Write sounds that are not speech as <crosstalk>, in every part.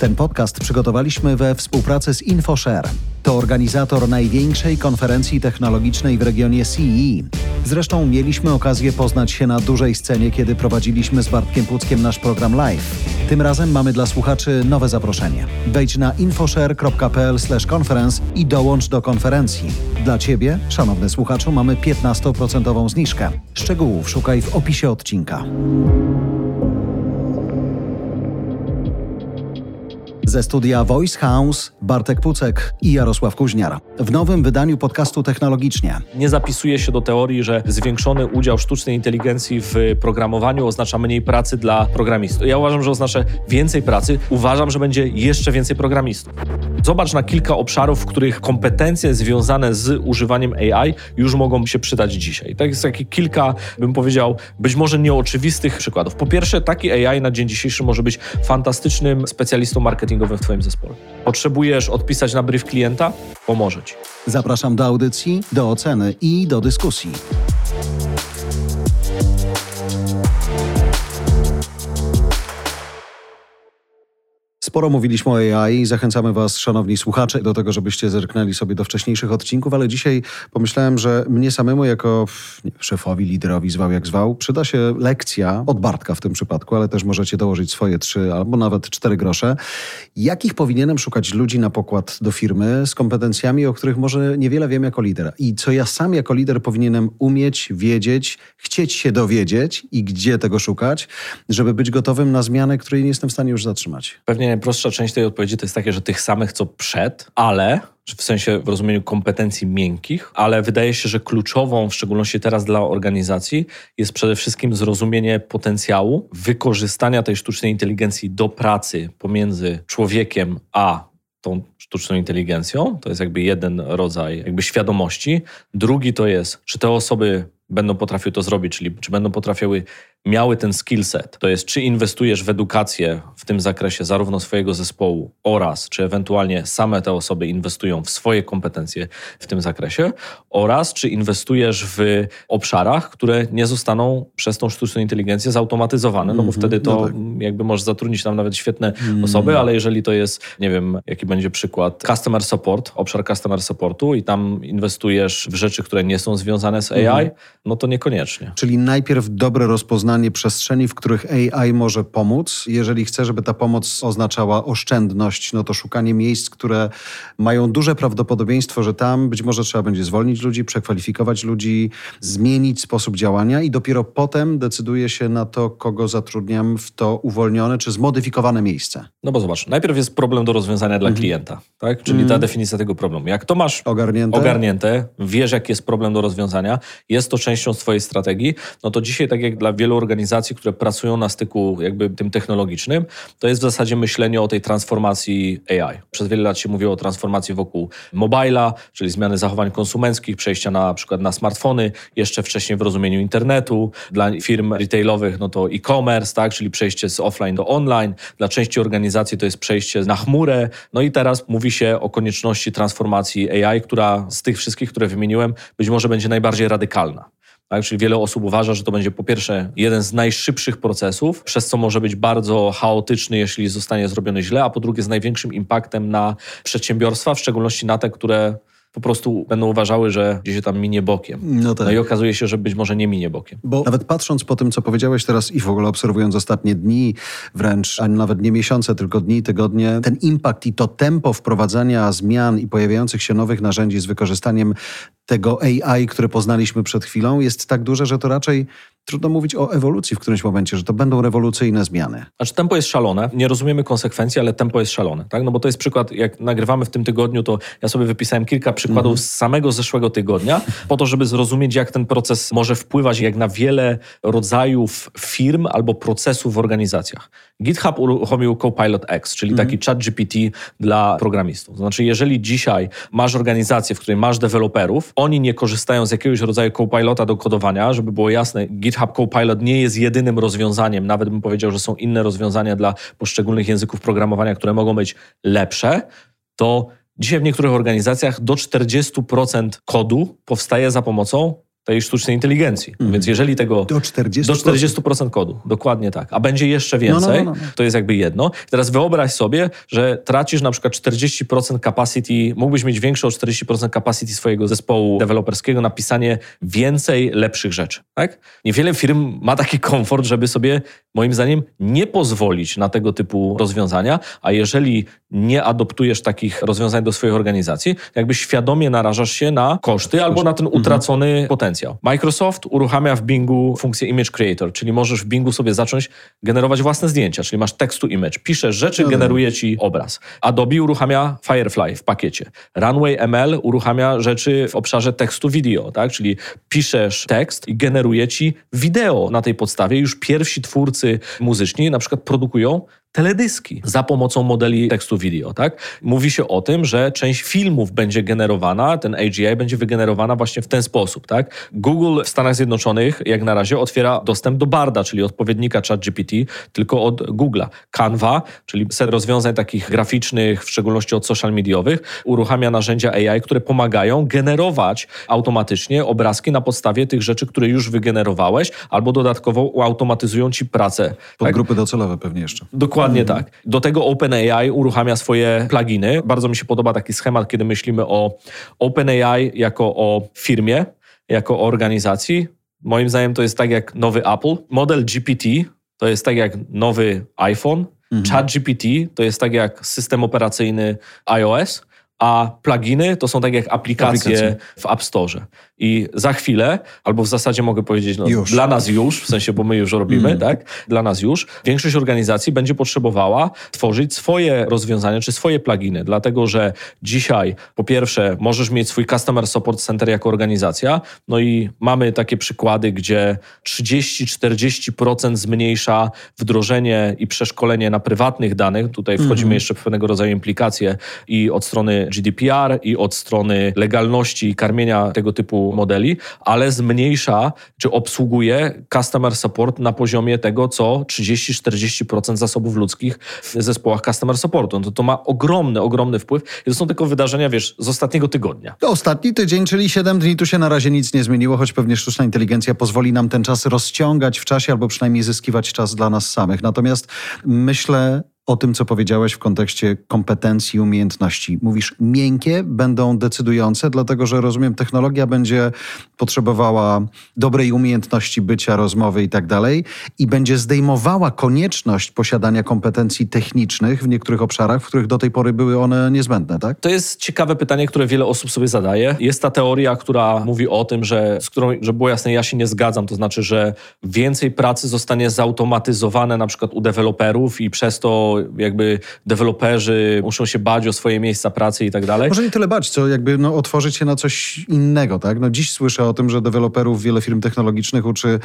Ten podcast przygotowaliśmy we współpracy z InfoShare. To organizator największej konferencji technologicznej w regionie CE. Zresztą mieliśmy okazję poznać się na dużej scenie, kiedy prowadziliśmy z Bartkiem Puckiem nasz program live. Tym razem mamy dla słuchaczy nowe zaproszenie. Wejdź na infoshare.pl/conference i dołącz do konferencji. Dla Ciebie, szanowny słuchaczu, mamy 15% zniżkę. Szczegółów szukaj w opisie odcinka. Ze studia Voice House Bartek Pucek i Jarosław Kuźniar. W nowym wydaniu podcastu Technologicznie. Nie zapisuje się do teorii, że zwiększony udział sztucznej inteligencji w programowaniu oznacza mniej pracy dla programistów. Ja uważam, że oznacza więcej pracy. Uważam, że będzie jeszcze więcej programistów. Zobacz na kilka obszarów, w których kompetencje związane z używaniem AI już mogą się przydać dzisiaj. Tak jest takie kilka, bym powiedział, być może nieoczywistych przykładów. Po pierwsze, taki AI na dzień dzisiejszy może być fantastycznym specjalistą marketingowym w Twoim zespole. Potrzebujesz odpisać na brief klienta? Pomoże Ci. Zapraszam do audycji, do oceny i do dyskusji. Sporo mówiliśmy o AI i zachęcamy Was, szanowni słuchacze, do tego, żebyście zerknęli sobie do wcześniejszych odcinków, ale dzisiaj pomyślałem, że mnie samemu jako nie, szefowi, liderowi, zwał jak zwał, przyda się lekcja od Bartka w tym przypadku, ale też możecie dołożyć swoje trzy albo nawet cztery grosze. Jakich powinienem szukać ludzi na pokład do firmy z kompetencjami, o których może niewiele wiem jako lider i co ja sam jako lider powinienem umieć, wiedzieć, chcieć się dowiedzieć i gdzie tego szukać, żeby być gotowym na zmianę, której nie jestem w stanie już zatrzymać. Pewnie najprostsza część tej odpowiedzi to jest takie, że tych samych co przed, ale w sensie w rozumieniu kompetencji miękkich, ale wydaje się, że kluczową, w szczególności teraz dla organizacji, jest przede wszystkim zrozumienie potencjału wykorzystania tej sztucznej inteligencji do pracy pomiędzy człowiekiem a tą sztuczną inteligencją. To jest jakby jeden rodzaj jakby świadomości. Drugi to jest, czy te osoby będą potrafiły to zrobić, czyli czy będą potrafiły miały ten skill set, to jest czy inwestujesz w edukację w tym zakresie zarówno swojego zespołu oraz czy ewentualnie same te osoby inwestują w swoje kompetencje w tym zakresie oraz czy inwestujesz w obszarach, które nie zostaną przez tą sztuczną inteligencję zautomatyzowane, no bo mhm. wtedy to no tak. jakby możesz zatrudnić tam nawet świetne mm. osoby, ale jeżeli to jest, nie wiem, jaki będzie przykład, customer support, obszar customer supportu i tam inwestujesz w rzeczy, które nie są związane z AI, mm. no to niekoniecznie. Czyli najpierw dobre rozpoznanie poznanie przestrzeni, w których AI może pomóc. Jeżeli chcę, żeby ta pomoc oznaczała oszczędność, no to szukanie miejsc, które mają duże prawdopodobieństwo, że tam być może trzeba będzie zwolnić ludzi, przekwalifikować ludzi, zmienić sposób działania i dopiero potem decyduję się na to, kogo zatrudniam w to uwolnione czy zmodyfikowane miejsce. No bo zobacz, najpierw jest problem do rozwiązania dla mhm. klienta, tak? Czyli ta mhm. definicja tego problemu. Jak to masz ogarnięte? ogarnięte, wiesz jaki jest problem do rozwiązania, jest to częścią swojej strategii, no to dzisiaj tak jak dla wielu organizacji, które pracują na styku jakby tym technologicznym, to jest w zasadzie myślenie o tej transformacji AI. Przez wiele lat się mówiło o transformacji wokół mobila, czyli zmiany zachowań konsumenckich, przejścia na, przykład na smartfony, jeszcze wcześniej w rozumieniu internetu. Dla firm retailowych no to e-commerce, tak, czyli przejście z offline do online. Dla części organizacji to jest przejście na chmurę. No i teraz mówi się o konieczności transformacji AI, która z tych wszystkich, które wymieniłem, być może będzie najbardziej radykalna. Tak? Czyli wiele osób uważa, że to będzie po pierwsze jeden z najszybszych procesów, przez co może być bardzo chaotyczny, jeśli zostanie zrobiony źle, a po drugie z największym impaktem na przedsiębiorstwa, w szczególności na te, które po prostu będą uważały, że gdzieś tam minie bokiem. No, tak. no i okazuje się, że być może nie minie bokiem. Bo nawet patrząc po tym, co powiedziałeś teraz i w ogóle obserwując ostatnie dni, wręcz, a nawet nie miesiące, tylko dni, tygodnie, ten impact i to tempo wprowadzania zmian i pojawiających się nowych narzędzi z wykorzystaniem tego AI, które poznaliśmy przed chwilą, jest tak duże, że to raczej trudno mówić o ewolucji w którymś momencie, że to będą rewolucyjne zmiany. Znaczy tempo jest szalone, nie rozumiemy konsekwencji, ale tempo jest szalone, tak? No bo to jest przykład, jak nagrywamy w tym tygodniu, to ja sobie wypisałem kilka przykładów mm -hmm. z samego zeszłego tygodnia, po to, żeby zrozumieć, jak ten proces może wpływać, jak na wiele rodzajów firm albo procesów w organizacjach. GitHub uruchomił Copilot X, czyli mm -hmm. taki chat GPT dla programistów. To znaczy, jeżeli dzisiaj masz organizację, w której masz deweloperów, oni nie korzystają z jakiegoś rodzaju Copilota do kodowania, żeby było jasne, GitHub Copilot nie jest jedynym rozwiązaniem, nawet bym powiedział, że są inne rozwiązania dla poszczególnych języków programowania, które mogą być lepsze, to dzisiaj w niektórych organizacjach do 40% kodu powstaje za pomocą tej sztucznej inteligencji. Mm. Więc jeżeli tego... Do 40%? Do 40% kodu, dokładnie tak. A będzie jeszcze więcej, no, no, no, to jest jakby jedno. Teraz wyobraź sobie, że tracisz na przykład 40% capacity, mógłbyś mieć większe o 40% capacity swojego zespołu deweloperskiego na pisanie więcej, lepszych rzeczy. Tak? Niewiele firm ma taki <laughs> komfort, żeby sobie, moim zdaniem, nie pozwolić na tego typu rozwiązania, a jeżeli nie adoptujesz takich rozwiązań do swojej organizacji, jakby świadomie narażasz się na koszty albo na ten mhm. utracony mhm. potencjał. Microsoft uruchamia w Bingu funkcję Image Creator, czyli możesz w Bingu sobie zacząć generować własne zdjęcia, czyli masz text to image, piszesz rzeczy, no generuje ci obraz. Adobe uruchamia Firefly w pakiecie. Runway ML uruchamia rzeczy w obszarze tekstu video, tak? czyli piszesz tekst i generuje ci wideo na tej podstawie. Już pierwsi twórcy muzyczni na przykład produkują teledyski za pomocą modeli tekstu wideo, tak? Mówi się o tym, że część filmów będzie generowana, ten AGI będzie wygenerowana właśnie w ten sposób, tak? Google w Stanach Zjednoczonych jak na razie otwiera dostęp do Barda, czyli odpowiednika ChatGPT, tylko od Google'a. Canva, czyli set rozwiązań takich graficznych, w szczególności od social mediowych, uruchamia narzędzia AI, które pomagają generować automatycznie obrazki na podstawie tych rzeczy, które już wygenerowałeś, albo dodatkowo automatyzują ci pracę. Pod tak? grupy docelowe pewnie jeszcze. Dokładnie Dokładnie mhm. tak. Do tego OpenAI uruchamia swoje pluginy. Bardzo mi się podoba taki schemat, kiedy myślimy o OpenAI jako o firmie, jako o organizacji. Moim zdaniem to jest tak jak nowy Apple. Model GPT to jest tak jak nowy iPhone. Mhm. ChatGPT to jest tak jak system operacyjny iOS a pluginy to są tak jak aplikacje, aplikacje, w App Store. I za chwilę, albo w zasadzie mogę powiedzieć, no, dla nas już, w sensie, bo my już robimy, mm. tak? Dla nas już, większość organizacji będzie potrzebowała tworzyć swoje rozwiązania czy swoje pluginy, dlatego że dzisiaj, po pierwsze, możesz mieć swój Customer Support Center jako organizacja, no i mamy takie przykłady, gdzie 30-40% zmniejsza wdrożenie i przeszkolenie na prywatnych danych. Tutaj wchodzimy mm. jeszcze w pewnego rodzaju implikacje i od strony GDPR, i od strony legalności karmienia tego typu modeli, ale zmniejsza czy obsługuje customer support na poziomie tego, co 30-40% zasobów ludzkich w zespołach customer supportu. No to, to ma ogromny, ogromny wpływ. I to są tylko wydarzenia, wiesz, z ostatniego tygodnia. To ostatni tydzień, czyli 7 dni, tu się na razie nic nie zmieniło, choć pewnie sztuczna inteligencja pozwoli nam ten czas rozciągać w czasie albo przynajmniej zyskiwać czas dla nas samych. Natomiast myślę, o tym, co powiedziałeś w kontekście kompetencji i umiejętności. Mówisz, miękkie będą decydujące, dlatego że rozumiem, technologia będzie potrzebowała dobrej umiejętności bycia, rozmowy i tak dalej, i będzie zdejmowała konieczność posiadania kompetencji technicznych w niektórych obszarach, w których do tej pory były one niezbędne, tak? To jest ciekawe pytanie, które wiele osób sobie zadaje. Jest ta teoria, która mówi o tym, że z którą, że było jasne, ja się nie zgadzam, to znaczy, że więcej pracy zostanie zautomatyzowane na przykład u deweloperów i przez to jakby deweloperzy muszą się bać o swoje miejsca pracy i tak dalej. Może nie tyle bać, co jakby no, otworzyć się na coś innego, tak? No dziś słyszę o tym, że deweloperów wiele firm technologicznych uczy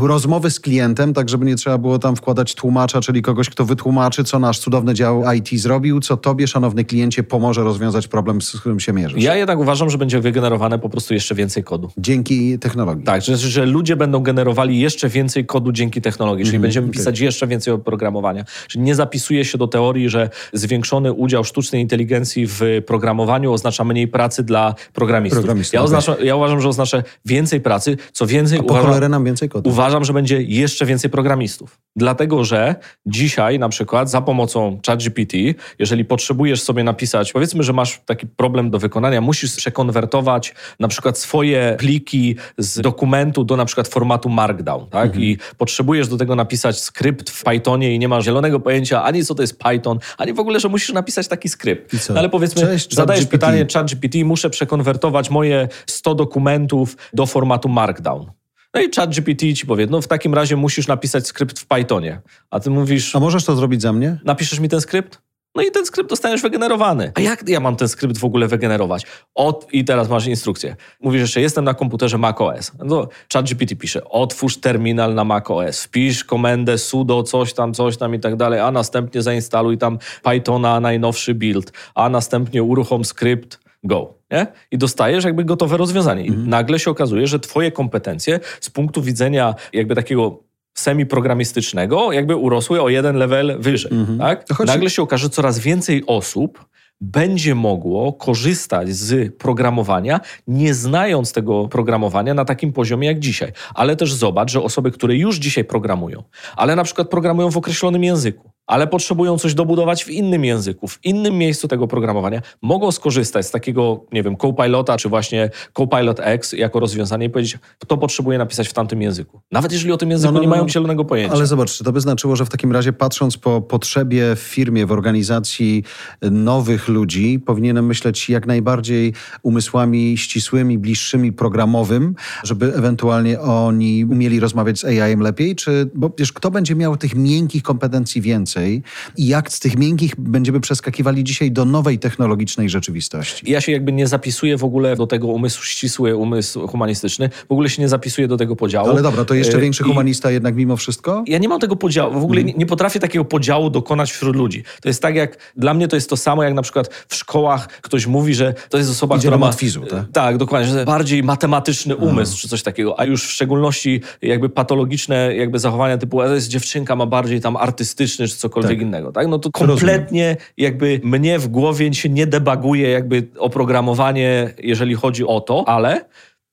rozmowy z klientem, tak żeby nie trzeba było tam wkładać tłumacza, czyli kogoś, kto wytłumaczy, co nasz cudowny dział IT zrobił, co tobie, szanowny kliencie, pomoże rozwiązać problem, z którym się mierzysz. Ja jednak uważam, że będzie wygenerowane po prostu jeszcze więcej kodu. Dzięki technologii. Tak, że, że ludzie będą generowali jeszcze więcej kodu dzięki technologii, czyli mm, będziemy okay. pisać jeszcze więcej oprogramowania. Czyli nie zapisuje się do teorii, że zwiększony udział sztucznej inteligencji w programowaniu oznacza mniej pracy dla programistów. programistów ja, ja uważam, że oznacza więcej pracy. Co więcej, uważam, nam więcej uważam, że będzie jeszcze więcej programistów. Dlatego, że dzisiaj na przykład za pomocą ChatGPT, jeżeli potrzebujesz sobie napisać, powiedzmy, że masz taki problem do wykonania, musisz przekonwertować na przykład swoje pliki z dokumentu do na przykład formatu Markdown, tak? Mhm. I potrzebujesz do tego napisać skrypt w Pythonie i nie masz zielonego pojęcia ani co to jest Python, ani w ogóle, że musisz napisać taki skrypt. No, ale powiedzmy, Cześć, zadajesz GPT. pytanie ChatGPT, muszę przekonwertować moje 100 dokumentów do formatu Markdown. No i ChatGPT ci powie, no w takim razie musisz napisać skrypt w Pythonie. A ty mówisz... A możesz to zrobić za mnie? Napiszesz mi ten skrypt? No i ten skrypt dostaniesz wygenerowany. A jak ja mam ten skrypt w ogóle wygenerować? Od, I teraz masz instrukcję. Mówisz jeszcze, jestem na komputerze macOS. No, ChatGPT pisze, otwórz terminal na macOS, wpisz komendę sudo, coś tam, coś tam i tak dalej, a następnie zainstaluj tam Pythona, najnowszy build, a następnie uruchom skrypt, go. Nie? I dostajesz jakby gotowe rozwiązanie. I mhm. nagle się okazuje, że twoje kompetencje z punktu widzenia jakby takiego semi-programistycznego jakby urosły o jeden level wyżej. Mhm. Tak? Nagle się okaże, że coraz więcej osób będzie mogło korzystać z programowania, nie znając tego programowania na takim poziomie jak dzisiaj. Ale też zobacz, że osoby, które już dzisiaj programują, ale na przykład programują w określonym języku, ale potrzebują coś dobudować w innym języku, w innym miejscu tego programowania, mogą skorzystać z takiego, nie wiem, Copilota, czy właśnie Copilot X jako rozwiązanie i powiedzieć, kto potrzebuje napisać w tamtym języku. Nawet jeżeli o tym języku no, no, nie mają no. zielonego pojęcia. Ale zobacz, czy to by znaczyło, że w takim razie patrząc po potrzebie w firmie, w organizacji nowych ludzi, powinienem myśleć jak najbardziej umysłami ścisłymi, bliższymi programowym, żeby ewentualnie oni umieli rozmawiać z AI-em lepiej, czy, bo wiesz, kto będzie miał tych miękkich kompetencji więcej? Więcej i jak z tych miękkich będziemy przeskakiwali dzisiaj do nowej technologicznej rzeczywistości. Ja się jakby nie zapisuję w ogóle do tego umysłu ścisły, umysł humanistyczny. W ogóle się nie zapisuję do tego podziału. Ale dobra, to jeszcze e, większy humanista I jednak mimo wszystko? Ja nie mam tego podziału. W ogóle nie, nie potrafię takiego podziału dokonać wśród ludzi. To jest tak jak, dla mnie to jest to samo, jak na przykład w szkołach ktoś mówi, że to jest osoba, Idzie która ma... Matwizu, tak? tak, dokładnie, że bardziej matematyczny umysł, czy coś takiego, a już w szczególności jakby patologiczne jakby zachowania typu, to jest dziewczynka, ma bardziej tam artystyczny, czy co cokolwiek tak. innego, tak? No to kompletnie Rozumiem. jakby mnie w głowie się nie debaguje jakby oprogramowanie, jeżeli chodzi o to, ale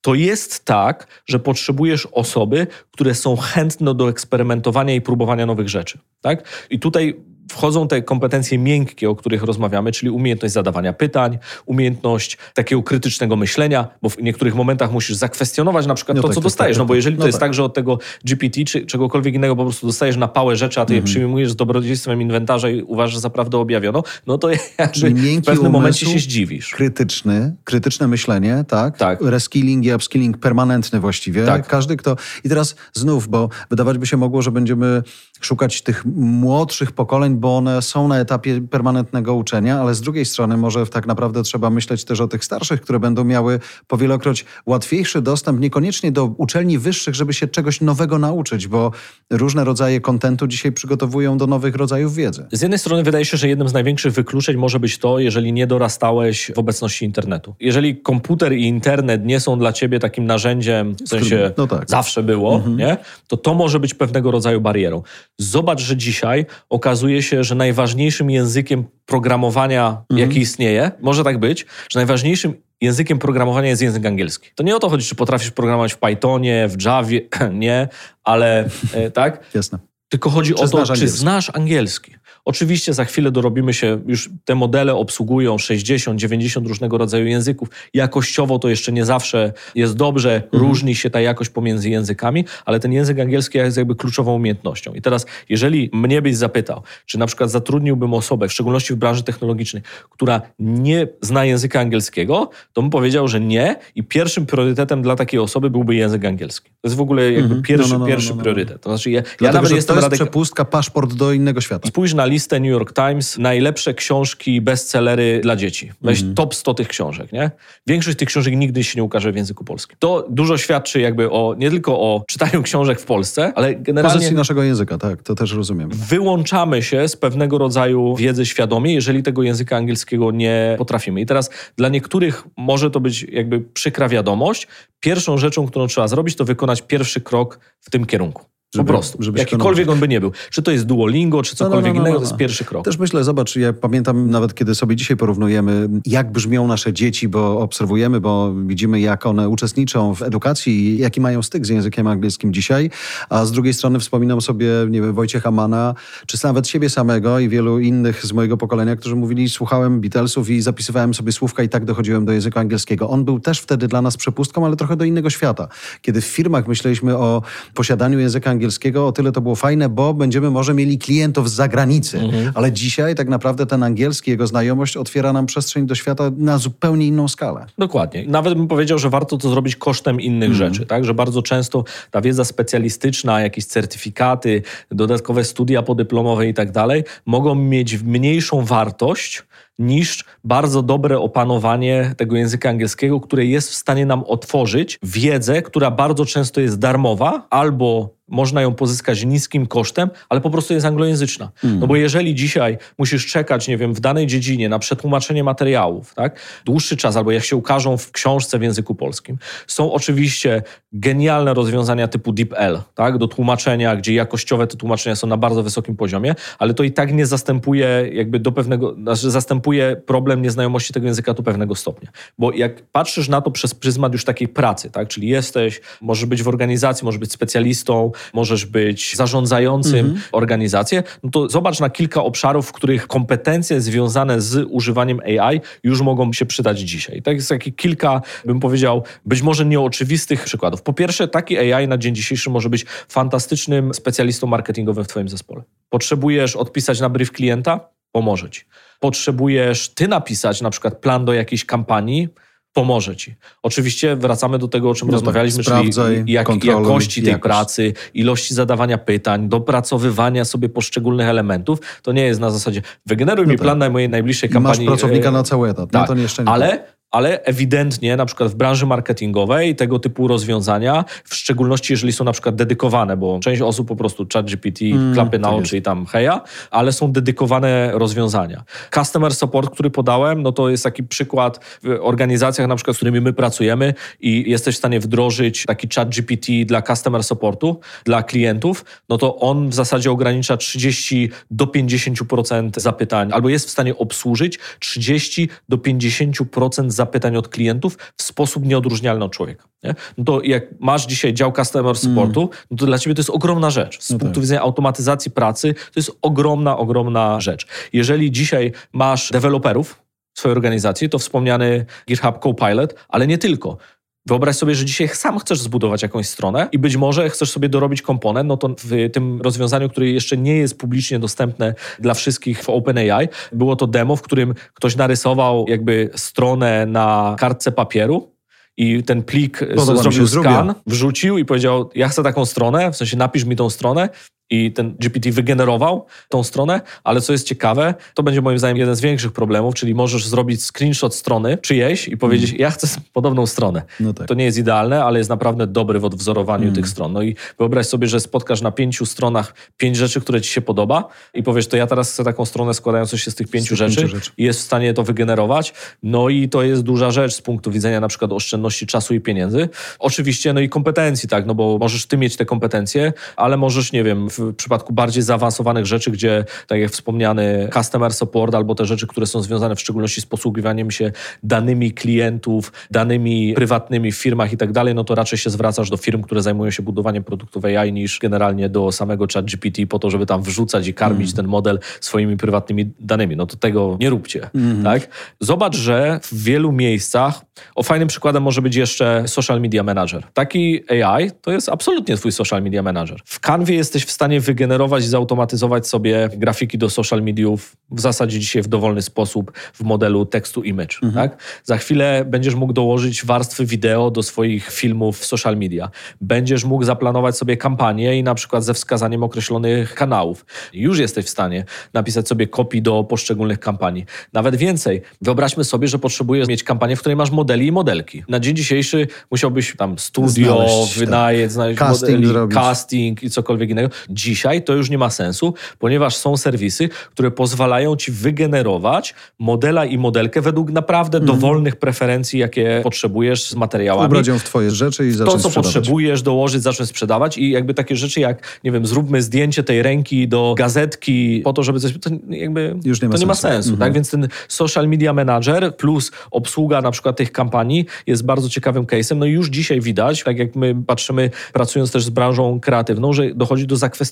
to jest tak, że potrzebujesz osoby, które są chętne do eksperymentowania i próbowania nowych rzeczy. Tak? I tutaj wchodzą te kompetencje miękkie, o których rozmawiamy, czyli umiejętność zadawania pytań, umiejętność takiego krytycznego myślenia, bo w niektórych momentach musisz zakwestionować na przykład no to, tak, co tak, dostajesz. Tak, no bo jeżeli no to jest tak. tak, że od tego GPT czy czegokolwiek innego po prostu dostajesz na pałę rzeczy, a ty je mhm. przyjmujesz z dobrodziejstwem inwentarza i uważasz za prawdę objawiono, no to <laughs> jakby w pewnym momencie się zdziwisz. Krytyczny, krytyczne myślenie, tak? Tak. Reskilling i upskilling permanentny właściwie. Tak. Każdy, kto... I teraz znów, bo wydawać by się mogło, że będziemy szukać tych młodszych pokoleń, bo one są na etapie permanentnego uczenia, ale z drugiej strony może tak naprawdę trzeba myśleć też o tych starszych, które będą miały powielokroć łatwiejszy dostęp niekoniecznie do uczelni wyższych, żeby się czegoś nowego nauczyć, bo różne rodzaje kontentu dzisiaj przygotowują do nowych rodzajów wiedzy. Z jednej strony wydaje się, że jednym z największych wykluczeń może być to, jeżeli nie dorastałeś w obecności internetu. Jeżeli komputer i internet nie są dla ciebie takim narzędziem, w sensie no tak. zawsze było, mhm. nie? to to może być pewnego rodzaju barierą. Zobacz, że dzisiaj okazuje się, że najważniejszym językiem programowania, mhm. jaki istnieje, może tak być, że najważniejszym językiem programowania jest język angielski. To nie o to chodzi, czy potrafisz programować w Pythonie, w Javie, <clears throat> nie, ale e, tak? Jasne. Tylko chodzi czy o to, czy znasz angielski. Oczywiście za chwilę dorobimy się, już te modele obsługują 60, 90 różnego rodzaju języków. Jakościowo to jeszcze nie zawsze jest dobrze, mhm. różni się ta jakość pomiędzy językami, ale ten język angielski jest jakby kluczową umiejętnością. I teraz, jeżeli mnie byś zapytał, czy na przykład zatrudniłbym osobę, w szczególności w branży technologicznej, która nie zna języka angielskiego, to bym powiedział, że nie i pierwszym priorytetem dla takiej osoby byłby język angielski. To jest w ogóle jakby mhm. pierwszy, no, no, no, pierwszy no, no, no. priorytet. To znaczy, ja, Dlatego, ja nawet jestem to jest przepustka, paszport do innego świata. Spójrz na listę New York Times najlepsze książki, bestsellery dla dzieci. Weź mm. top 100 tych książek, nie? Większość tych książek nigdy się nie ukaże w języku polskim. To dużo świadczy jakby o, nie tylko o czytaniu książek w Polsce, ale generalnie... Pozycji naszego języka, tak, to też rozumiem. Wyłączamy się z pewnego rodzaju wiedzy świadomie, jeżeli tego języka angielskiego nie potrafimy. I teraz dla niektórych może to być jakby przykra wiadomość. Pierwszą rzeczą, którą trzeba zrobić, to wykonać pierwszy krok w tym kierunku. Żeby, po prostu. Żeby Jakikolwiek on by nie był. Czy to jest Duolingo, czy cokolwiek no, no, no, innego, to jest pierwszy krok. Też myślę, zobacz, ja pamiętam nawet, kiedy sobie dzisiaj porównujemy, jak brzmią nasze dzieci, bo obserwujemy, bo widzimy, jak one uczestniczą w edukacji i jaki mają styk z językiem angielskim dzisiaj, a z drugiej strony wspominam sobie, nie wiem, Wojciecha Mana, czy nawet siebie samego i wielu innych z mojego pokolenia, którzy mówili, słuchałem Beatlesów i zapisywałem sobie słówka i tak dochodziłem do języka angielskiego. On był też wtedy dla nas przepustką, ale trochę do innego świata. Kiedy w firmach myśleliśmy o posiadaniu języka angielskiego, angielskiego, o tyle to było fajne, bo będziemy może mieli klientów z zagranicy. Mhm. Ale dzisiaj tak naprawdę ten angielski, jego znajomość otwiera nam przestrzeń do świata na zupełnie inną skalę. Dokładnie. Nawet bym powiedział, że warto to zrobić kosztem innych mhm. rzeczy, tak? Że bardzo często ta wiedza specjalistyczna, jakieś certyfikaty, dodatkowe studia podyplomowe i tak dalej, mogą mieć mniejszą wartość niż bardzo dobre opanowanie tego języka angielskiego, które jest w stanie nam otworzyć wiedzę, która bardzo często jest darmowa albo można ją pozyskać niskim kosztem, ale po prostu jest anglojęzyczna. Hmm. No bo jeżeli dzisiaj musisz czekać, nie wiem, w danej dziedzinie na przetłumaczenie materiałów, tak, dłuższy czas, albo jak się ukażą w książce w języku polskim, są oczywiście genialne rozwiązania typu DeepL, tak, do tłumaczenia, gdzie jakościowe te tłumaczenia są na bardzo wysokim poziomie, ale to i tak nie zastępuje jakby do pewnego, znaczy zastępuje problem nieznajomości tego języka do pewnego stopnia. Bo jak patrzysz na to przez pryzmat już takiej pracy, tak? czyli jesteś, możesz być w organizacji, możesz być specjalistą, możesz być zarządzającym mhm. organizację, no to zobacz na kilka obszarów, w których kompetencje związane z używaniem AI już mogą się przydać dzisiaj. Tak jest takie kilka, bym powiedział, być może nieoczywistych przykładów. Po pierwsze, taki AI na dzień dzisiejszy może być fantastycznym specjalistą marketingowym w Twoim zespole. Potrzebujesz odpisać na brief klienta? Pomoże Ci. Potrzebujesz Ty napisać na przykład plan do jakiejś kampanii? Pomoże ci. Oczywiście wracamy do tego, o czym no tak, rozmawialiśmy, tak, czyli jak, jakości tej jakość. pracy, ilości zadawania pytań, dopracowywania sobie poszczególnych elementów. To nie jest na zasadzie wygeneruj no mi tak. plan na mojej najbliższej kampanii. Masz pracownika na cały etat. Tak, no to jeszcze nie ale ale ewidentnie na przykład w branży marketingowej tego typu rozwiązania, w szczególności jeżeli są na przykład dedykowane, bo część osób po prostu ChatGPT, mm, klapy na tak oczy i tam heja, ale są dedykowane rozwiązania. Customer support, który podałem, no to jest taki przykład w organizacjach na przykład, z którymi my pracujemy i jesteś w stanie wdrożyć taki ChatGPT dla customer supportu, dla klientów, no to on w zasadzie ogranicza 30 do 50% zapytań, albo jest w stanie obsłużyć 30 do 50% zapytań od klientów w sposób nieodróżnialny od człowieka. Nie? No to jak masz dzisiaj dział customer supportu, mm. no to dla ciebie to jest ogromna rzecz. Z no punktu tak. widzenia automatyzacji pracy to jest ogromna, ogromna rzecz. Jeżeli dzisiaj masz deweloperów, w swojej organizacji, to wspomniany GitHub Copilot, ale nie tylko. Wyobraź sobie, że dzisiaj sam chcesz zbudować jakąś stronę i być może chcesz sobie dorobić komponent, no to w tym rozwiązaniu, które jeszcze nie jest publicznie dostępne dla wszystkich w OpenAI, było to demo, w którym ktoś narysował jakby stronę na kartce papieru, i ten plik Podoba zrobił skan, wrzucił i powiedział, ja chcę taką stronę, w sensie napisz mi tą stronę i ten GPT wygenerował tą stronę, ale co jest ciekawe, to będzie moim zdaniem jeden z większych problemów, czyli możesz zrobić screenshot strony czyjejś i powiedzieć, mm. ja chcę podobną stronę. No tak. To nie jest idealne, ale jest naprawdę dobry w odwzorowaniu mm. tych stron. No i wyobraź sobie, że spotkasz na pięciu stronach pięć rzeczy, które ci się podoba i powiesz, to ja teraz chcę taką stronę składającą się z tych pięciu, z rzeczy, pięciu rzeczy i jest w stanie to wygenerować. No i to jest duża rzecz z punktu widzenia na przykład oszczędności czasu i pieniędzy. Oczywiście, no i kompetencji, tak, no bo możesz ty mieć te kompetencje, ale możesz, nie wiem, w przypadku bardziej zaawansowanych rzeczy, gdzie, tak jak wspomniany, customer support albo te rzeczy, które są związane w szczególności z posługiwaniem się danymi klientów, danymi prywatnymi w firmach i tak dalej, no to raczej się zwracasz do firm, które zajmują się budowaniem produktów AI niż generalnie do samego chat GPT po to, żeby tam wrzucać i karmić mm. ten model swoimi prywatnymi danymi. No to tego nie róbcie. Mm. Tak? Zobacz, że w wielu miejscach, o fajnym przykładem może być jeszcze social media manager. Taki AI to jest absolutnie twój social media manager. W Canwie jesteś w stanie wygenerować i zautomatyzować sobie grafiki do social mediów w zasadzie dzisiaj w dowolny sposób w modelu tekstu image. Mhm. Tak? Za chwilę będziesz mógł dołożyć warstwy wideo do swoich filmów w social media. Będziesz mógł zaplanować sobie kampanię i na przykład ze wskazaniem określonych kanałów. Już jesteś w stanie napisać sobie kopii do poszczególnych kampanii. Nawet więcej. Wyobraźmy sobie, że potrzebujesz mieć kampanię, w której masz modeli i modelki. Na dzień dzisiejszy musiałbyś tam studio, znaleźć, tak. znaleźć casting modeli, zrobić. casting i cokolwiek innego. Dzisiaj to już nie ma sensu, ponieważ są serwisy, które pozwalają ci wygenerować modela i modelkę według naprawdę mm. dowolnych preferencji, jakie potrzebujesz z materiałami. Ubrać w twoje rzeczy i zacząć To, co sprzedawać. potrzebujesz dołożyć, zacząć sprzedawać i jakby takie rzeczy jak, nie wiem, zróbmy zdjęcie tej ręki do gazetki po to, żeby coś, to jakby już nie ma to sensu. nie ma sensu, mm -hmm. tak? Więc ten social media manager plus obsługa na przykład tych kampanii jest bardzo ciekawym case'em. No i już dzisiaj widać, tak jak my patrzymy, pracując też z branżą kreatywną, że dochodzi do zakwestionowania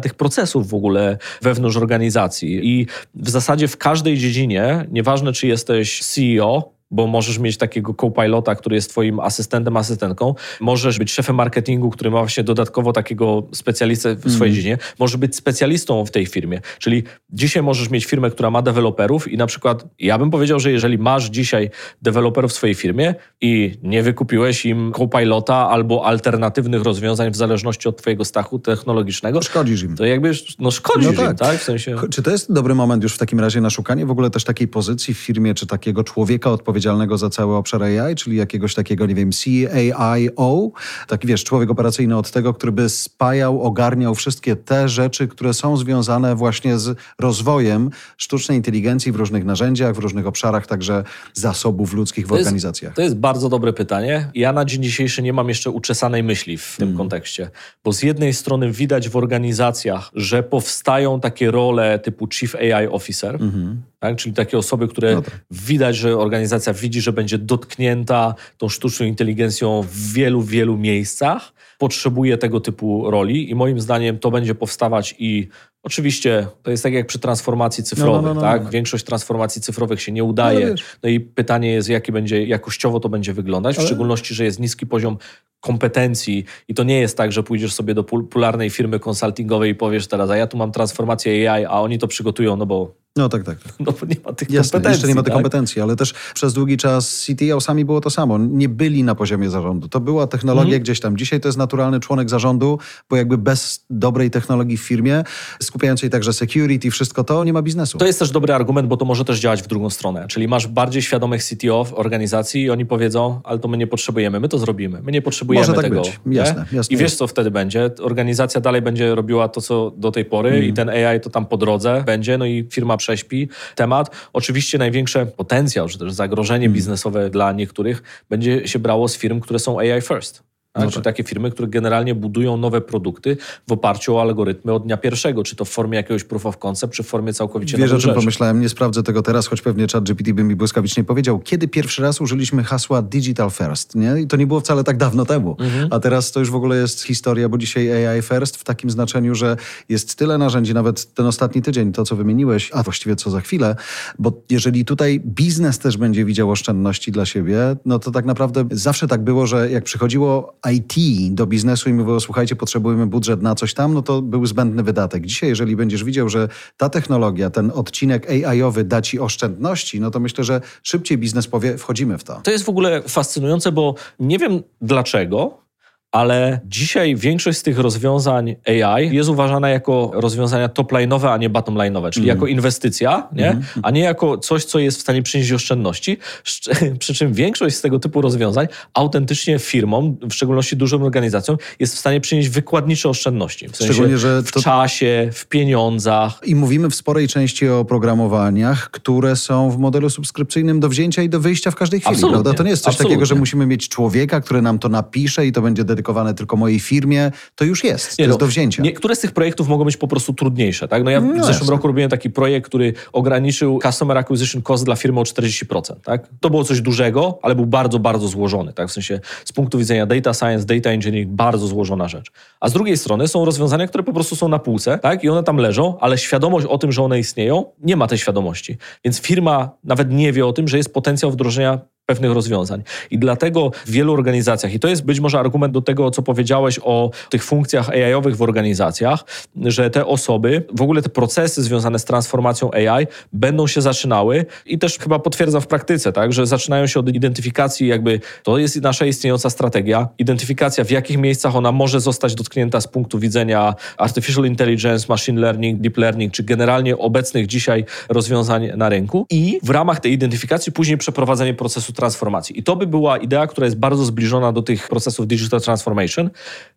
tych procesów w ogóle wewnątrz organizacji. I w zasadzie w każdej dziedzinie, nieważne czy jesteś CEO, bo możesz mieć takiego co-pilota, który jest twoim asystentem, asystentką. Możesz być szefem marketingu, który ma właśnie dodatkowo takiego specjalistę w swojej mm. dziedzinie. Możesz być specjalistą w tej firmie. Czyli dzisiaj możesz mieć firmę, która ma deweloperów i na przykład ja bym powiedział, że jeżeli masz dzisiaj deweloperów w swojej firmie i nie wykupiłeś im co-pilota albo alternatywnych rozwiązań w zależności od twojego stachu technologicznego, szkodzisz im. To jakby no szkodzisz no tak. im, tak? W sensie... Czy to jest dobry moment już w takim razie na szukanie w ogóle też takiej pozycji w firmie, czy takiego człowieka odpowiedzialnego odpowiedzialnego za cały obszar AI, czyli jakiegoś takiego, nie wiem, CAIO, taki wiesz, człowiek operacyjny od tego, który by spajał, ogarniał wszystkie te rzeczy, które są związane właśnie z rozwojem sztucznej inteligencji w różnych narzędziach, w różnych obszarach, także zasobów ludzkich w to organizacjach. Jest, to jest bardzo dobre pytanie. Ja na dzień dzisiejszy nie mam jeszcze uczesanej myśli w tym hmm. kontekście, bo z jednej strony widać w organizacjach, że powstają takie role typu Chief AI Officer, mhm. tak? czyli takie osoby, które no tak. widać, że organizacja widzi, że będzie dotknięta tą sztuczną inteligencją w wielu, wielu miejscach, potrzebuje tego typu roli i moim zdaniem to będzie powstawać i Oczywiście to jest tak jak przy transformacji cyfrowej, no, no, no, tak? No. Większość transformacji cyfrowych się nie udaje. No, no i pytanie jest, jakie będzie jakościowo to będzie wyglądać, w Ale... szczególności, że jest niski poziom kompetencji i to nie jest tak, że pójdziesz sobie do popularnej firmy konsultingowej i powiesz teraz, a ja tu mam transformację AI, a oni to przygotują, no bo no tak, tak. tak. No bo nie ma tych Jasne, kompetencji. Jeszcze nie ma tych tak? kompetencji, ale też przez długi czas CTO sami było to samo. Nie byli na poziomie zarządu. To była technologia mm. gdzieś tam. Dzisiaj to jest naturalny członek zarządu, bo jakby bez dobrej technologii w firmie, skupiającej także security, wszystko to, nie ma biznesu. To jest też dobry argument, bo to może też działać w drugą stronę. Czyli masz bardziej świadomych CTO w organizacji i oni powiedzą, ale to my nie potrzebujemy, my to zrobimy. My nie potrzebujemy może tak tego. Być. Jasne, jasne. I wiesz, co wtedy będzie? Organizacja dalej będzie robiła to, co do tej pory mm. i ten AI to tam po drodze będzie, no i firma prześpi temat. Oczywiście największe potencjał, czy też zagrożenie hmm. biznesowe dla niektórych będzie się brało z firm, które są AI first. No tak. takie firmy, które generalnie budują nowe produkty w oparciu o algorytmy od dnia pierwszego, czy to w formie jakiegoś proof of concept, czy w formie całkowicie Wiesz, o czym pomyślałem, nie sprawdzę tego teraz, choć pewnie chat GPT by mi błyskawicznie powiedział, kiedy pierwszy raz użyliśmy hasła digital first, nie? I to nie było wcale tak dawno temu. Mhm. A teraz to już w ogóle jest historia, bo dzisiaj AI first w takim znaczeniu, że jest tyle narzędzi, nawet ten ostatni tydzień, to co wymieniłeś, a właściwie co za chwilę, bo jeżeli tutaj biznes też będzie widział oszczędności dla siebie, no to tak naprawdę zawsze tak było, że jak przychodziło IT do biznesu i mówiło, słuchajcie, potrzebujemy budżet na coś tam, no to był zbędny wydatek. Dzisiaj, jeżeli będziesz widział, że ta technologia, ten odcinek AI-owy da ci oszczędności, no to myślę, że szybciej biznes powie, wchodzimy w to. To jest w ogóle fascynujące, bo nie wiem dlaczego, ale dzisiaj większość z tych rozwiązań AI jest uważana jako rozwiązania top-line'owe, a nie bottom-line'owe, czyli mm. jako inwestycja, nie? Mm. a nie jako coś, co jest w stanie przynieść oszczędności. <laughs> Przy czym większość z tego typu rozwiązań autentycznie firmom, w szczególności dużym organizacjom, jest w stanie przynieść wykładnicze oszczędności. W sensie Szczególnie, że w czasie, w pieniądzach. I mówimy w sporej części o programowaniach, które są w modelu subskrypcyjnym do wzięcia i do wyjścia w każdej chwili. Prawda? To nie jest coś Absolutnie. takiego, że musimy mieć człowieka, który nam to napisze i to będzie dedykowane tylko mojej firmie, to już jest, to nie, jest no, do wzięcia. Niektóre z tych projektów mogą być po prostu trudniejsze. Tak? No ja no w zeszłym jasne. roku robiłem taki projekt, który ograniczył Customer Acquisition Cost dla firmy o 40%. Tak? To było coś dużego, ale był bardzo, bardzo złożony. Tak? W sensie z punktu widzenia data science, data engineering, bardzo złożona rzecz. A z drugiej strony są rozwiązania, które po prostu są na półce tak? i one tam leżą, ale świadomość o tym, że one istnieją, nie ma tej świadomości. Więc firma nawet nie wie o tym, że jest potencjał wdrożenia pewnych rozwiązań. I dlatego w wielu organizacjach, i to jest być może argument do tego, co powiedziałeś o tych funkcjach AI-owych w organizacjach, że te osoby, w ogóle te procesy związane z transformacją AI będą się zaczynały i też chyba potwierdza w praktyce, tak, że zaczynają się od identyfikacji, jakby to jest nasza istniejąca strategia, identyfikacja w jakich miejscach ona może zostać dotknięta z punktu widzenia artificial intelligence, machine learning, deep learning, czy generalnie obecnych dzisiaj rozwiązań na rynku i w ramach tej identyfikacji później przeprowadzenie procesu transformacji. I to by była idea, która jest bardzo zbliżona do tych procesów digital transformation,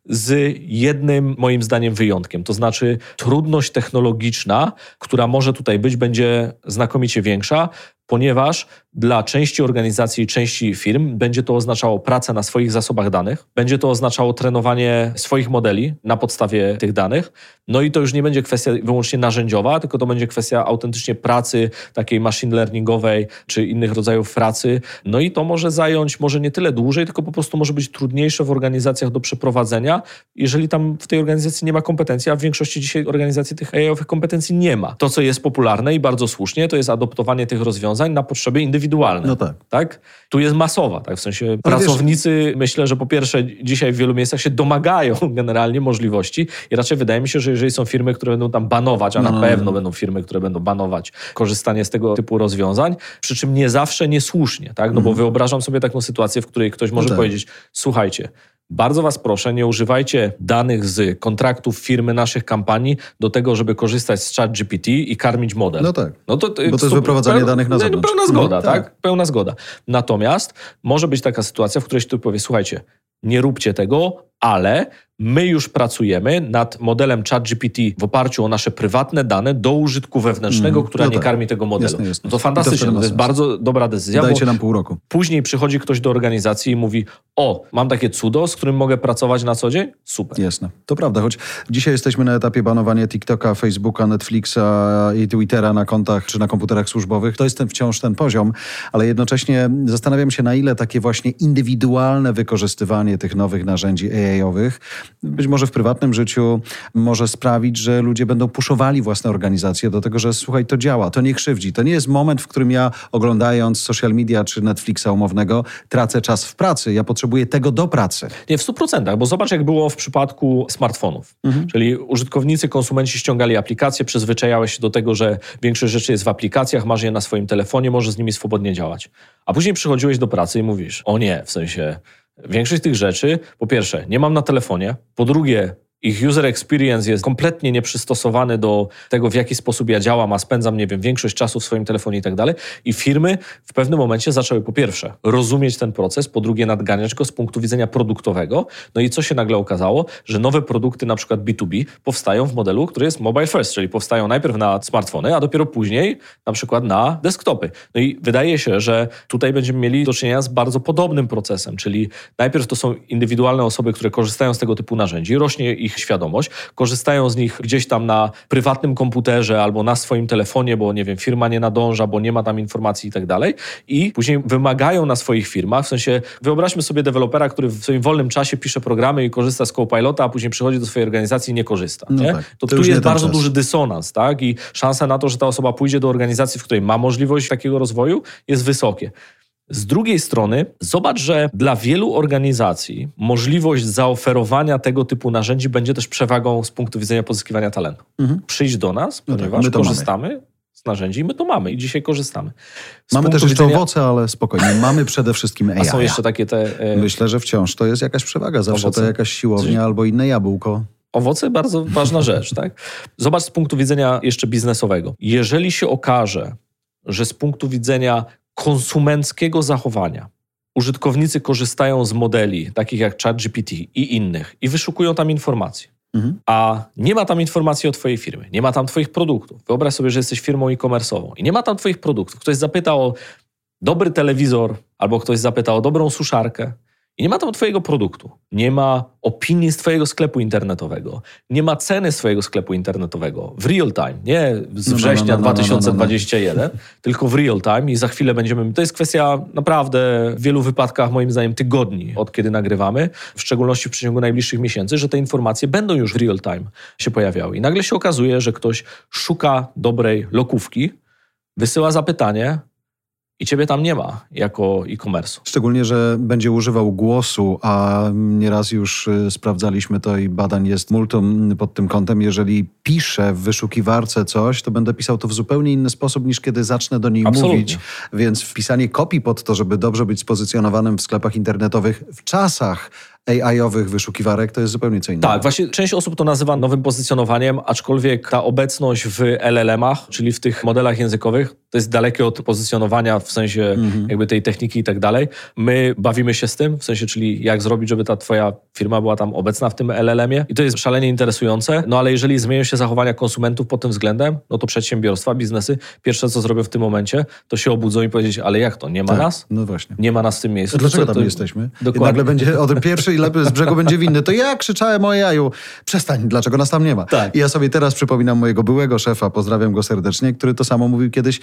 z jednym moim zdaniem wyjątkiem. To znaczy, trudność technologiczna, która może tutaj być, będzie znakomicie większa, ponieważ dla części organizacji i części firm będzie to oznaczało pracę na swoich zasobach danych, będzie to oznaczało trenowanie swoich modeli na podstawie tych danych. No i to już nie będzie kwestia wyłącznie narzędziowa, tylko to będzie kwestia autentycznie pracy takiej machine learningowej czy innych rodzajów pracy. No i to może zająć może nie tyle dłużej, tylko po prostu może być trudniejsze w organizacjach do przeprowadzenia, jeżeli tam w tej organizacji nie ma kompetencji, a w większości dzisiaj organizacji tych AI-owych kompetencji nie ma. To, co jest popularne i bardzo słusznie, to jest adoptowanie tych rozwiązań na potrzeby indywidualne. No tak. tak? Tu jest masowa, tak? W sensie Ale pracownicy, wiesz... myślę, że po pierwsze dzisiaj w wielu miejscach się domagają <laughs> generalnie możliwości i raczej wydaje mi się, że jeżeli są firmy, które będą tam banować, a no, na no, pewno no. będą firmy, które będą banować korzystanie z tego typu rozwiązań, przy czym nie zawsze niesłusznie, tak? No bo mhm. wyobrażam sobie taką sytuację, w której ktoś może no tak. powiedzieć, słuchajcie, Bardzo Was proszę, nie używajcie danych z kontraktów firmy, naszych kampanii do tego, żeby korzystać z ChatGPT i karmić model. No tak. No to, Bo to jest wyprowadzanie danych na zewnątrz. Pełna zgoda, no, tak. tak? Pełna zgoda. Natomiast może być taka sytuacja, w której się tu powie, słuchajcie, nie róbcie tego, ale my już pracujemy nad modelem ChatGPT w oparciu o nasze prywatne dane do użytku wewnętrznego, mm, która no nie tak. karmi tego modelu. Jasne, jasne. No to fantastycznie, to, to jest bardzo dobra decyzja. Dajcie nam pół roku. Później przychodzi ktoś do organizacji i mówi, o, mam takie cudo, z którym mogę pracować na co dzień? Super. Jasne. To prawda, choć dzisiaj jesteśmy na etapie banowania TikToka, Facebooka, Netflixa i Twittera na kontach czy na komputerach służbowych. To jest ten, wciąż ten poziom, ale jednocześnie zastanawiam się, na ile takie właśnie indywidualne wykorzystywanie tych nowych narzędzi AI-owych być może w prywatnym życiu może sprawić, że ludzie będą puszowali własne organizacje do tego, że słuchaj, to działa, to nie krzywdzi. To nie jest moment, w którym ja oglądając social media czy Netflixa umownego tracę czas w pracy. Ja potrzebuję tego do pracy. Nie, w 100%, bo zobacz jak było w przypadku smartfonów. Mhm. Czyli użytkownicy, konsumenci ściągali aplikacje, przyzwyczajałeś się do tego, że większość rzeczy jest w aplikacjach, masz je na swoim telefonie, możesz z nimi swobodnie działać. A później przychodziłeś do pracy i mówisz, o nie, w sensie Większość tych rzeczy, po pierwsze, nie mam na telefonie, po drugie, ich user experience jest kompletnie nieprzystosowany do tego, w jaki sposób ja działam, a spędzam, nie wiem, większość czasu w swoim telefonie i tak dalej. I firmy w pewnym momencie zaczęły po pierwsze rozumieć ten proces, po drugie nadganiać go z punktu widzenia produktowego. No i co się nagle okazało? Że nowe produkty, na przykład B2B, powstają w modelu, który jest mobile first, czyli powstają najpierw na smartfony, a dopiero później na przykład na desktopy. No i wydaje się, że tutaj będziemy mieli do czynienia z bardzo podobnym procesem, czyli najpierw to są indywidualne osoby, które korzystają z tego typu narzędzi, rośnie ich ich świadomość, korzystają z nich gdzieś tam na prywatnym komputerze albo na swoim telefonie, bo nie wiem, firma nie nadąża, bo nie ma tam informacji i tak dalej. I później wymagają na swoich firmach, w sensie wyobraźmy sobie dewelopera, który w swoim wolnym czasie pisze programy i korzysta z Copilota, a później przychodzi do swojej organizacji i nie korzysta. No nie? Tak, to, to tu jest bardzo czas. duży dysonans, tak? I szansa na to, że ta osoba pójdzie do organizacji, w której ma możliwość takiego rozwoju, jest wysokie. Z drugiej strony, zobacz, że dla wielu organizacji możliwość zaoferowania tego typu narzędzi będzie też przewagą z punktu widzenia pozyskiwania talentu. Mhm. Przyjdź do nas, no tak, ponieważ tak, korzystamy mamy. z narzędzi i my to mamy i dzisiaj korzystamy. Z mamy też jeszcze widzenia... owoce, ale spokojnie. Mamy przede wszystkim AI. A są jeszcze takie te... E... Myślę, że wciąż to jest jakaś przewaga. Zawsze owoce. to jakaś siłownia Coś... albo inne jabłko. Owoce bardzo ważna <laughs> rzecz, tak? Zobacz z punktu widzenia jeszcze biznesowego. Jeżeli się okaże, że z punktu widzenia konsumenckiego zachowania. Użytkownicy korzystają z modeli takich jak ChatGPT i innych i wyszukują tam informacje. Mhm. A nie ma tam informacji o Twojej firmie, nie ma tam Twoich produktów. Wyobraź sobie, że jesteś firmą e-commerce'ową i nie ma tam Twoich produktów. Ktoś zapytał o dobry telewizor albo ktoś zapytał o dobrą suszarkę i nie ma tam Twojego produktu, nie ma opinii z Twojego sklepu internetowego, nie ma ceny swojego sklepu internetowego w real time, nie z no, no, września no, no, no, 2021, tylko w real time i za chwilę będziemy. To jest kwestia naprawdę w wielu wypadkach, moim zdaniem, tygodni od kiedy nagrywamy, w szczególności w przeciągu najbliższych miesięcy, że te informacje będą już w real time się pojawiały. I nagle się okazuje, że ktoś szuka dobrej lokówki, wysyła zapytanie, i ciebie tam nie ma jako e-commerce. Szczególnie, że będzie używał głosu, a nieraz już y, sprawdzaliśmy to i badań jest multum pod tym kątem. Jeżeli piszę w wyszukiwarce coś, to będę pisał to w zupełnie inny sposób niż kiedy zacznę do niej Absolutnie. mówić. Więc wpisanie kopii pod to, żeby dobrze być spozycjonowanym w sklepach internetowych w czasach AI-owych wyszukiwarek, to jest zupełnie co innego. Tak, właśnie część osób to nazywa nowym pozycjonowaniem, aczkolwiek ta obecność w LLM-ach, czyli w tych modelach językowych, to jest dalekie od pozycjonowania w sensie mhm. jakby tej techniki i tak dalej. My bawimy się z tym, w sensie, czyli jak zrobić, żeby ta twoja firma była tam obecna w tym LLM-ie i to jest szalenie interesujące, no ale jeżeli zmienią się zachowania konsumentów pod tym względem, no to przedsiębiorstwa, biznesy, pierwsze co zrobią w tym momencie, to się obudzą i powiedzieć, ale jak to, nie ma tak, nas? No właśnie. Nie ma nas w tym miejscu. Dlaczego tam to, jesteśmy? Dokładnie. I nagle będzie o tym pierwszy i lepiej z brzegu będzie winny. To ja krzyczałem o jaju. Przestań, dlaczego nas tam nie ma? Tak. I ja sobie teraz przypominam mojego byłego szefa, pozdrawiam go serdecznie, który to samo mówił kiedyś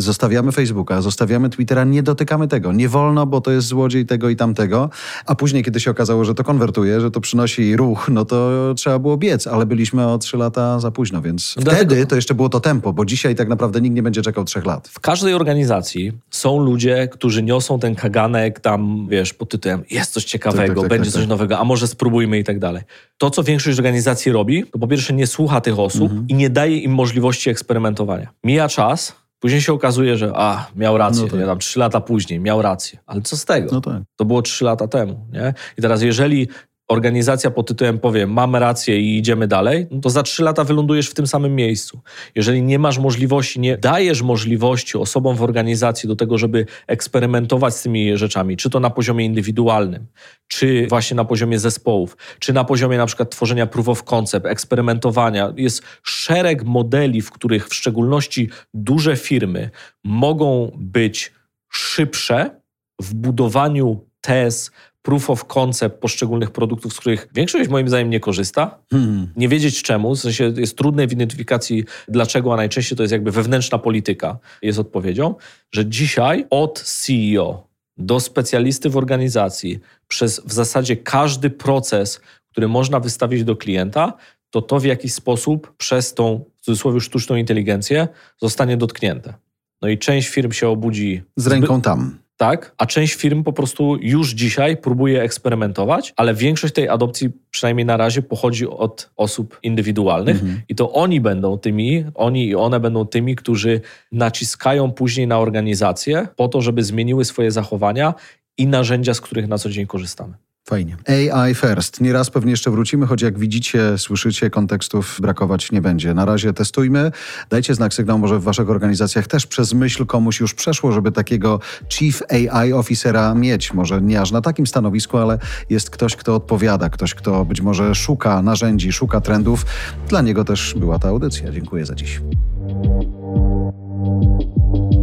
Zostawiamy Facebooka, zostawiamy Twittera, nie dotykamy tego. Nie wolno, bo to jest złodziej tego i tamtego. A później, kiedy się okazało, że to konwertuje, że to przynosi ruch, no to trzeba było biec, ale byliśmy o trzy lata za późno, więc Dlatego... wtedy to jeszcze było to tempo, bo dzisiaj tak naprawdę nikt nie będzie czekał trzech lat. W każdej organizacji są ludzie, którzy niosą ten kaganek tam, wiesz, pod tytułem jest coś ciekawego, tak, tak, tak, będzie tak, coś tak. nowego, a może spróbujmy i tak dalej. To, co większość organizacji robi, to po pierwsze nie słucha tych osób mhm. i nie daje im możliwości eksperymentowania. Mija czas, Później się okazuje, że a, miał rację, no tak. nie, tam trzy lata później miał rację. Ale co z tego? No tak. To było trzy lata temu, nie? I teraz jeżeli organizacja pod tytułem powie, mamy rację i idziemy dalej, no to za trzy lata wylądujesz w tym samym miejscu. Jeżeli nie masz możliwości, nie dajesz możliwości osobom w organizacji do tego, żeby eksperymentować z tymi rzeczami, czy to na poziomie indywidualnym, czy właśnie na poziomie zespołów, czy na poziomie na przykład tworzenia proof of concept, eksperymentowania. Jest szereg modeli, w których w szczególności duże firmy mogą być szybsze w budowaniu tez, proof of concept poszczególnych produktów, z których większość moim zdaniem nie korzysta. Hmm. Nie wiedzieć czemu, w sensie jest trudne w identyfikacji dlaczego, a najczęściej to jest jakby wewnętrzna polityka jest odpowiedzią, że dzisiaj od CEO do specjalisty w organizacji przez w zasadzie każdy proces, który można wystawić do klienta, to to w jakiś sposób przez tą w cudzysłowie sztuczną inteligencję zostanie dotknięte. No i część firm się obudzi z ręką tam tak? A część firm po prostu już dzisiaj próbuje eksperymentować, ale większość tej adopcji, przynajmniej na razie, pochodzi od osób indywidualnych mhm. i to oni będą tymi, oni i one będą tymi, którzy naciskają później na organizację po to, żeby zmieniły swoje zachowania i narzędzia, z których na co dzień korzystamy. Fajnie. AI first. Nieraz pewnie jeszcze wrócimy, choć jak widzicie, słyszycie, kontekstów brakować nie będzie. Na razie testujmy. Dajcie znak sygnał, może w waszych organizacjach też przez myśl komuś już przeszło, żeby takiego Chief AI Officera mieć. Może nie aż na takim stanowisku, ale jest ktoś, kto odpowiada, ktoś, kto być może szuka narzędzi, szuka trendów. Dla niego też była ta audycja. Dziękuję za dziś.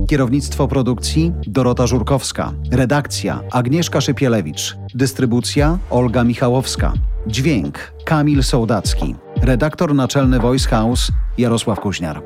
Kierownictwo produkcji Dorota Żurkowska. Redakcja Agnieszka Szypielewicz. Dystrybucja Olga Michałowska. Dźwięk Kamil Sołdacki. Redaktor naczelny Voice House Jarosław Kuźniar.